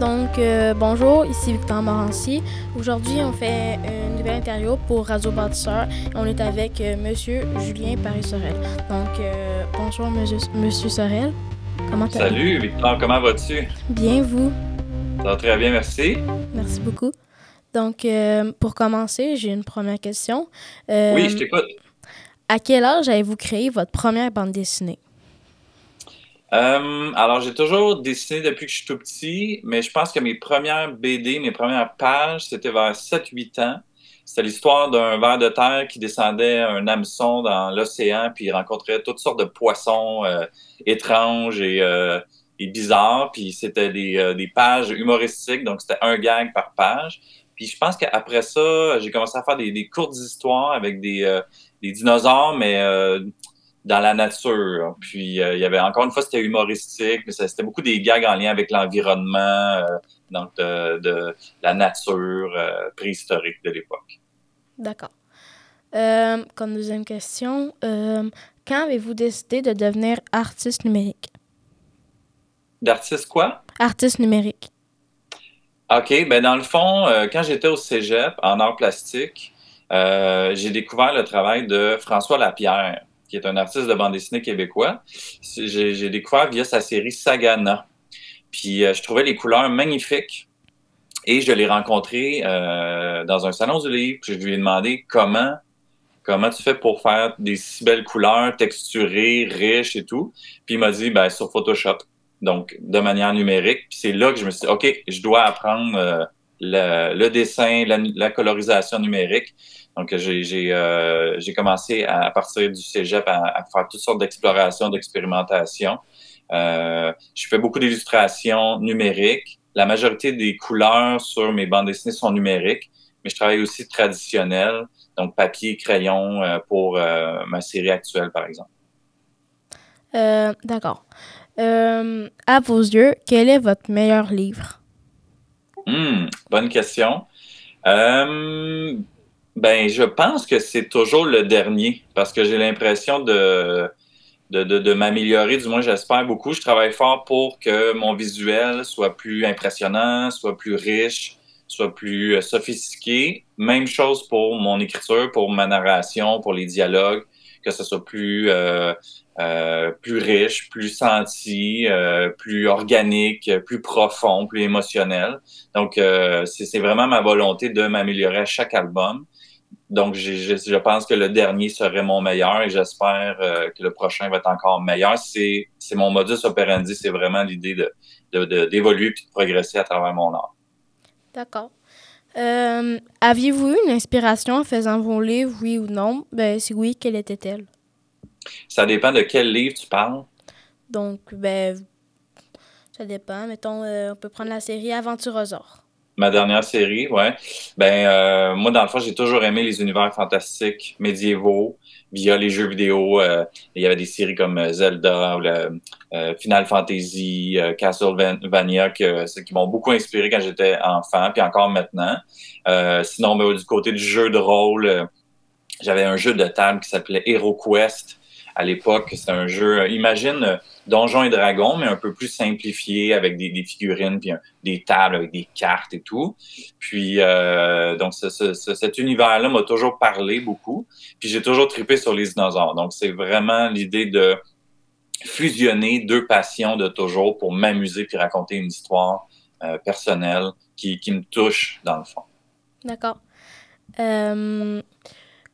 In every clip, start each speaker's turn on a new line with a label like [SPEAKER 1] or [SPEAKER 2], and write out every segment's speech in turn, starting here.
[SPEAKER 1] Donc, euh, bonjour, ici Victor Morancy. Aujourd'hui, on fait une nouvelle interview pour Radio Bâtisseur. On est avec euh, Monsieur Julien Paris-Sorel. Donc, euh, bonjour, Monsieur, Monsieur Sorel.
[SPEAKER 2] Comment? Salut, Victor, comment vas-tu?
[SPEAKER 1] Bien, vous?
[SPEAKER 2] Ça va très bien, merci.
[SPEAKER 1] Merci beaucoup. Donc, pour commencer, j'ai une première question.
[SPEAKER 2] oui, je t'écoute.
[SPEAKER 1] À quel âge avez-vous créé votre première bande dessinée?
[SPEAKER 2] Euh, alors, j'ai toujours dessiné depuis que je suis tout petit, mais je pense que mes premières BD, mes premières pages, c'était vers 7-8 ans. C'était l'histoire d'un ver de terre qui descendait un hameçon dans l'océan, puis il rencontrait toutes sortes de poissons euh, étranges et, euh, et, bizarres. Puis c'était des, euh, des, pages humoristiques, donc c'était un gag par page. Puis je pense qu'après ça, j'ai commencé à faire des, des courtes histoires avec des, des dinosaures, mais dans la nature. Puis euh, il y avait encore une fois c'était humoristique, mais c'était beaucoup des gags en lien avec l'environnement, euh, donc de, la nature euh, préhistorique de l'époque.
[SPEAKER 1] D'accord. comme deuxième question, quand avez-vous décidé de devenir artiste numérique?
[SPEAKER 2] D'artiste quoi?
[SPEAKER 1] Artiste numérique.
[SPEAKER 2] OK, ben dans le fond, quand j'étais au Cégep en art plastique, j'ai découvert le travail de François Lapierre qui est un artiste de bande dessinée québécois. J'ai découvert via sa série Sagana. Puis euh, je trouvais les couleurs magnifiques. Et je l'ai rencontré euh, dans un salon du livre. Puis je lui ai demandé comment, comment tu fais pour faire des si belles couleurs, texturées, riches et tout. Puis il m'a dit, ben, sur Photoshop. Donc, de manière numérique. Puis c'est là que je me suis dit, OK, je dois apprendre euh, le, dessin, la, colorisation numérique. Donc, j'ai euh, commencé à, partir du cégep à, faire toutes sortes d'explorations, d'expérimentations. Euh, je fais beaucoup d'illustrations numériques. La majorité des couleurs sur mes bandes dessinées sont numériques, mais je travaille aussi traditionnel, donc papier, crayon euh, pour ma série actuelle, par exemple.
[SPEAKER 1] D'accord. à vos yeux, quel est votre meilleur livre?
[SPEAKER 2] Hmm, bonne question. Euh, ben, je pense que c'est toujours le dernier parce que j'ai l'impression de, de, de, m'améliorer, du moins j'espère beaucoup. Je travaille fort pour que mon visuel soit plus impressionnant, soit plus riche, soit plus euh, sophistiqué. Même chose pour mon écriture, pour ma narration, pour les dialogues, que ce soit plus, euh, euh, plus riche, plus senti, euh, plus organique, plus profond, plus émotionnel. Donc, euh, c'est vraiment ma volonté de m'améliorer à chaque album. Donc, je pense que le dernier serait mon meilleur et j'espère que le prochain va être encore meilleur. C'est mon modus operandi, c'est vraiment l'idée d'évoluer de, de, puis de progresser à travers mon art.
[SPEAKER 1] D'accord. Aviez-vous eu une inspiration en faisant vos livres, oui ou non? Ben, si oui, quelle était-elle?
[SPEAKER 2] Ça dépend de quel livre tu parles.
[SPEAKER 1] Donc, ben, ça dépend. Mettons, euh, on peut prendre la série Aventurosaure.
[SPEAKER 2] Ma dernière série, ouais. Ben, euh, moi, dans le fond, j'ai toujours aimé les univers fantastiques médiévaux via les jeux vidéo. Euh, il y avait des séries comme Zelda, Final Fantasy, Castlevania, qui m'ont beaucoup inspiré quand j'étais enfant, puis encore maintenant. sinon, ben, du côté du jeu de rôle, j'avais un jeu de table qui s'appelait HeroQuest à l'époque. C'était un jeu, imagine Donjons et Dragons, mais un peu plus simplifié avec des, figurines, puis des tables avec des cartes et tout. Puis, euh, donc, cet univers-là m'a toujours parlé beaucoup. Puis, j'ai toujours tripé sur les dinosaures. Donc, c'est vraiment l'idée de fusionner deux passions de toujours pour m'amuser puis raconter une histoire euh, personnelle qui, me touche dans le fond.
[SPEAKER 1] D'accord. Euh,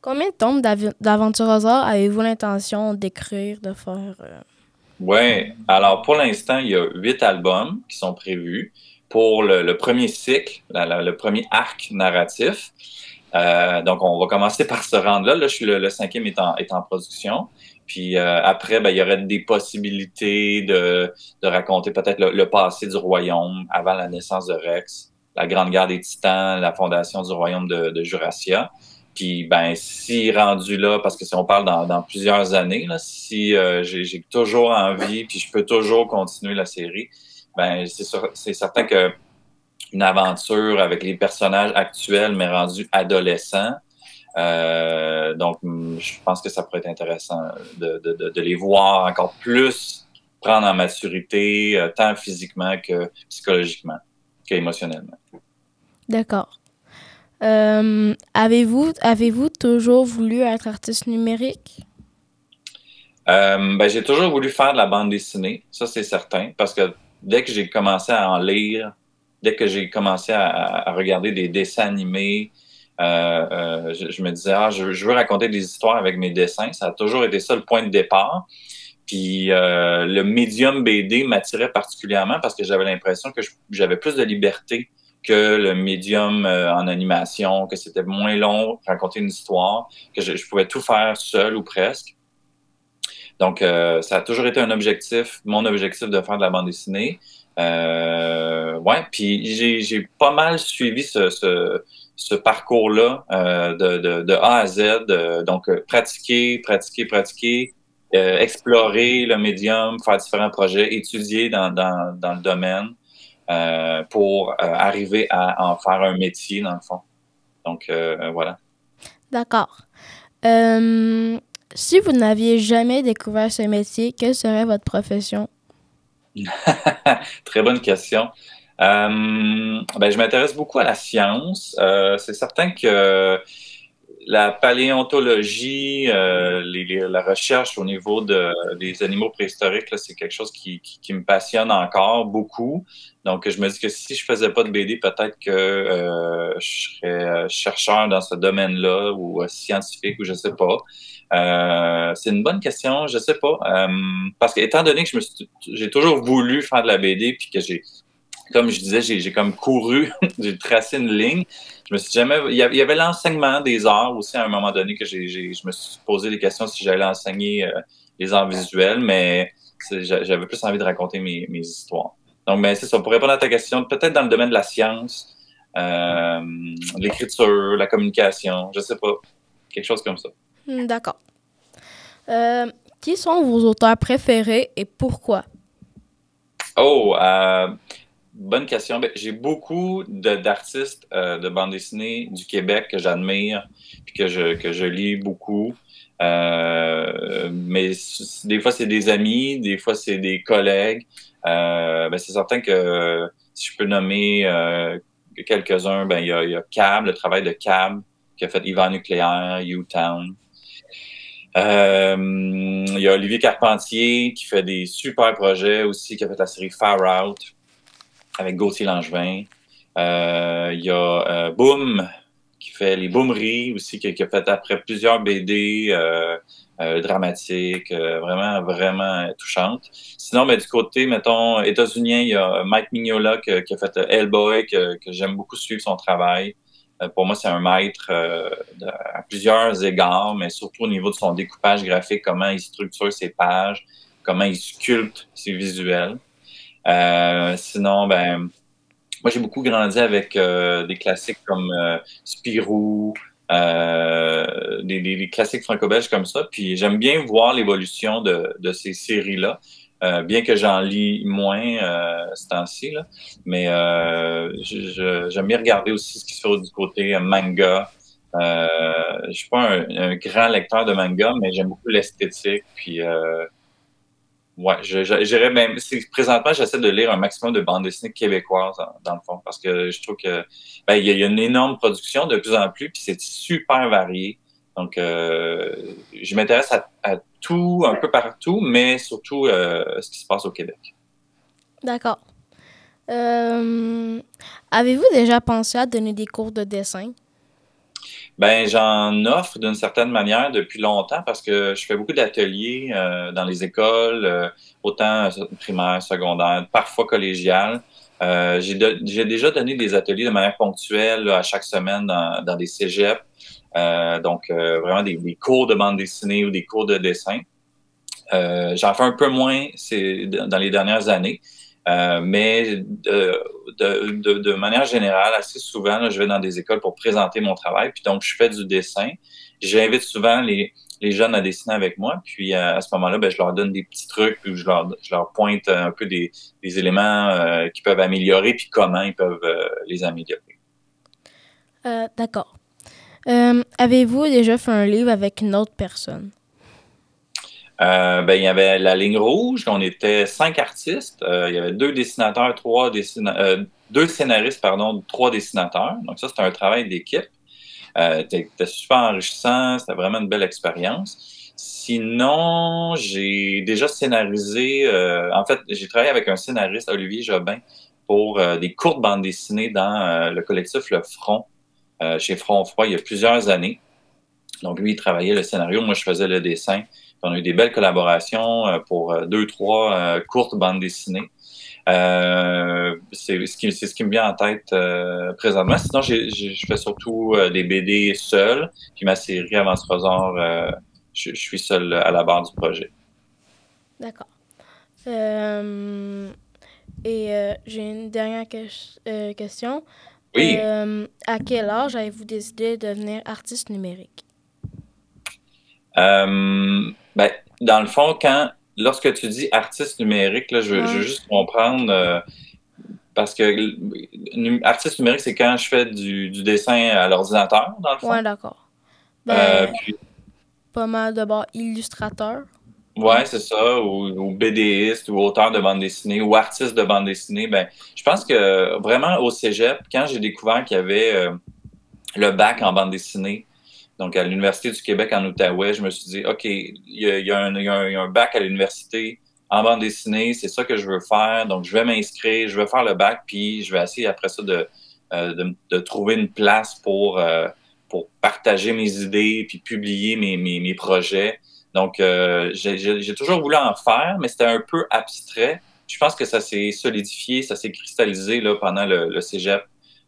[SPEAKER 1] Combien de tomes d'Aventurosaure avez-vous l'intention d'écrire, de faire? Euh?
[SPEAKER 2] Oui, alors pour l'instant, il y a huit albums qui sont prévus pour le, premier cycle, le premier arc narratif. Euh, donc, on va commencer par se rendre là. Là, je suis le, cinquième est en, production. Puis euh, après, ben, il y aurait des possibilités de, raconter peut-être le, passé du royaume avant la naissance de Rex, la Grande Guerre des Titans, la fondation du royaume de, de Jurassica. Puis, ben, si rendu là, parce que si on parle dans, plusieurs années, là, si euh, j'ai toujours envie, puis je peux toujours continuer la série, ben, c'est certain que une aventure avec les personnages actuels, mais rendus adolescents, euh, donc, je pense que ça pourrait être intéressant de, de, les voir encore plus prendre en maturité, euh, tant physiquement que psychologiquement. qu'émotionnellement.
[SPEAKER 1] D'accord. Euh, avez-vous avez-vous toujours voulu être artiste numérique?
[SPEAKER 2] Euh, ben, j'ai toujours voulu faire de la bande dessinée, ça c'est certain, parce que dès que j'ai commencé à en lire, dès que j'ai commencé à, regarder des dessins animés, euh, je, me disais, ah, je, veux raconter des histoires avec mes dessins. Ça a toujours été ça le point de départ. Puis le médium BD m'attirait particulièrement parce que j'avais l'impression que j'avais plus de liberté que le médium euh, en animation, que c'était moins long, raconter une histoire, que je, pouvais tout faire seul ou presque. Donc, euh, ça a toujours été un objectif, mon objectif de faire de la bande dessinée. Euh, ouais, puis j'ai pas mal suivi ce, parcours-là de, de, A à Z. donc, pratiquer, pratiquer, pratiquer, explorer le médium, faire différents projets, étudier dans le domaine. Euh, pour euh, arriver à en faire un métier, dans le fond. Donc, euh, voilà.
[SPEAKER 1] D'accord. si vous n'aviez jamais découvert ce métier, quelle serait votre profession?
[SPEAKER 2] Très bonne question. ben, je m'intéresse beaucoup à la science. c'est certain que la paléontologie, euh, la recherche au niveau de, des animaux préhistoriques, c'est quelque chose qui, me passionne encore beaucoup. Donc, je me dis que si je faisais pas de BD, peut-être que euh, je serais euh, chercheur dans ce domaine-là ou scientifique ou je sais pas. c'est une bonne question, je sais pas. parce que étant donné que je me j'ai toujours voulu faire de la BD puis que j'ai comme je disais, j'ai comme couru, j'ai tracé une ligne. Je me suis jamais. Il y avait l'enseignement des arts aussi à un moment donné que j'ai, je me suis posé des questions si j'allais enseigner euh, les arts visuels, mais j'avais plus envie de raconter mes, mes histoires. Donc, ben, c'est ça. Pour répondre à ta question, peut-être dans le domaine de la science, euh, l'écriture, la communication, je sais pas. Quelque chose comme ça.
[SPEAKER 1] Hmm, d'accord. Euh, qui sont vos auteurs préférés et pourquoi?
[SPEAKER 2] Oh, euh, Bonne question. Ben, j'ai beaucoup d'artistes euh, de bande dessinée du Québec que j'admire et que je, que je lis beaucoup. Euh, mais des fois, c'est des amis, des fois, c'est des collègues. Euh, ben, c'est certain que si je peux nommer quelques-uns, ben, il y a, Cab, le travail de Cab, qui a fait Ivan Nucléaire, U-Town. il y a Olivier Carpentier qui fait des super projets aussi, qui a fait la série Far Out avec Gauthier Langevin. Euh, il y a euh, Boom qui fait les Boomeries aussi, qui, a fait après plusieurs BD euh, dramatiques, vraiment, vraiment touchantes. Sinon, ben, du côté, mettons, états-unien, il y a Mike Mignola qui, a fait Hellboy, que, que j'aime beaucoup suivre son travail. pour moi, c'est un maître à plusieurs égards, mais surtout au niveau de son découpage graphique, comment il structure ses pages, comment il sculpte ses visuels. Euh, sinon, ben, moi, j'ai beaucoup grandi avec euh, des classiques comme euh, Spirou, des, classiques franco-belges comme ça. Puis j'aime bien voir l'évolution de, ces séries-là. bien que j'en lis moins euh, ce temps-ci, mais j'aime bien regarder aussi ce qui se fait du côté manga. Euh, je suis pas un, un, grand lecteur de manga, mais j'aime beaucoup l'esthétique. Puis Ouais, j'irais même. Présentement, j'essaie de lire un maximum de bandes dessinées québécoises, dans, le fond, parce que je trouve que ben, il y, a une énorme production de plus en plus, puis c'est super varié. Donc, euh, je m'intéresse à, tout, un peu partout, mais surtout euh, ce qui se passe au Québec.
[SPEAKER 1] D'accord. Euh, avez-vous déjà pensé à donner des cours de dessin?
[SPEAKER 2] Ben, j'en offre d'une certaine manière depuis longtemps parce que je fais beaucoup d'ateliers euh, dans les écoles, euh, autant primaires, secondaires, parfois collégiales. Euh, j'ai déjà donné des ateliers de manière ponctuelle à chaque semaine dans, des cégeps, donc vraiment des, cours de bande dessinée ou des cours de dessin. J'en fais un peu moins dans les dernières années. Euh, mais de, manière générale, assez souvent, je vais dans des écoles pour présenter mon travail. Puis donc, je fais du dessin. J'invite souvent les, les, jeunes à dessiner avec moi. Puis euh, à, ce moment-là, ben, je leur donne des petits trucs, puis je leur, je leur pointe un peu des, des éléments euh, qui peuvent améliorer, puis comment ils peuvent les améliorer.
[SPEAKER 1] D'accord. Avez-vous déjà fait un livre avec une autre personne?
[SPEAKER 2] Euh, ben, il y avait la ligne rouge, on était cinq artistes, il y avait deux dessinateurs, trois deux scénaristes, pardon, trois dessinateurs. Donc ça, c'était un travail d'équipe. c'était super enrichissant, c'était vraiment une belle expérience. Sinon, j'ai déjà scénarisé, en fait, j'ai travaillé avec un scénariste, Olivier Jobin, pour des courtes bandes dessinées dans le collectif Le Front, chez Front Froid, il y a plusieurs années. Donc, lui, il travaillait le scénario, moi, je faisais le dessin. On a eu des belles collaborations euh, pour euh, deux, trois euh, courtes bandes dessinées. c'est ce, qui, ce qui me vient en tête présentement. Sinon, je fais surtout des BD seul, puis ma série Avance Trésor, je, suis seul à la barre du projet.
[SPEAKER 1] D'accord. et j'ai une dernière question.
[SPEAKER 2] Oui.
[SPEAKER 1] à quel âge avez-vous décidé de devenir artiste numérique?
[SPEAKER 2] Euh, ben, dans le fond, quand lorsque tu dis artiste numérique, là, je, veux juste comprendre euh, parce que artiste numérique, c'est quand je fais du, dessin à l'ordinateur, dans le fond?
[SPEAKER 1] Oui, d'accord. Euh, ben, pas mal de bord illustrateur.
[SPEAKER 2] Ouais, c'est ça, ou, ou, BDiste, ou auteur de bande dessinée, ou artiste de bande dessinée. Ben, je pense que vraiment au cégep, quand j'ai découvert qu'il y avait le bac en bande dessinée, donc, à l'Université du Québec en Outaouais, je me suis dit, OK, il y a, un, bac à l'université en bande dessinée, c'est ça que je veux faire. Donc, je vais m'inscrire, je vais faire le bac, puis je vais essayer après ça de, euh, de, trouver une place pour, euh, pour partager mes idées, puis publier mes, mes, projets. Donc, euh, j'ai toujours voulu en faire, mais c'était un peu abstrait. Je pense que ça s'est solidifié, ça s'est cristallisé là, pendant le, le cégep.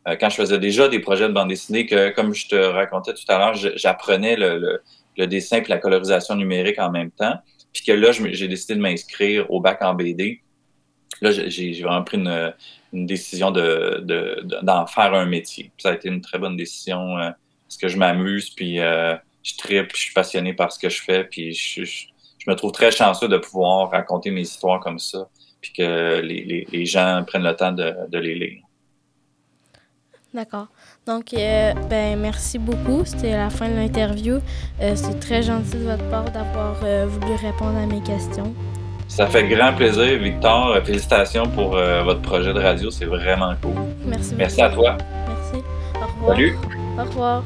[SPEAKER 2] Euh, quand je faisais déjà des projets de bande dessinée, que comme je te racontais tout à l'heure, j'apprenais le, dessin et la colorisation numérique en même temps. Puis que là, j'ai décidé de m'inscrire au bac en BD. Là, j'ai vraiment pris une, décision d'en de, faire un métier. ça a été une très bonne décision euh, parce que je m'amuse, puis euh, je tripe, je suis passionné par ce que je fais, puis je, me trouve très chanceux de pouvoir raconter mes histoires comme ça, puis que les, gens prennent le temps de les lire.
[SPEAKER 1] D'accord. Donc, euh, ben, merci beaucoup. C'était la fin de l'interview. Euh, c'est très gentil de votre part d'avoir euh, voulu répondre à mes questions.
[SPEAKER 2] Ça fait grand plaisir, Victor. Félicitations pour votre projet de radio. C'est vraiment cool.
[SPEAKER 1] Merci.
[SPEAKER 2] Merci à toi.
[SPEAKER 1] Merci. Au revoir.
[SPEAKER 2] Salut.
[SPEAKER 1] Au revoir.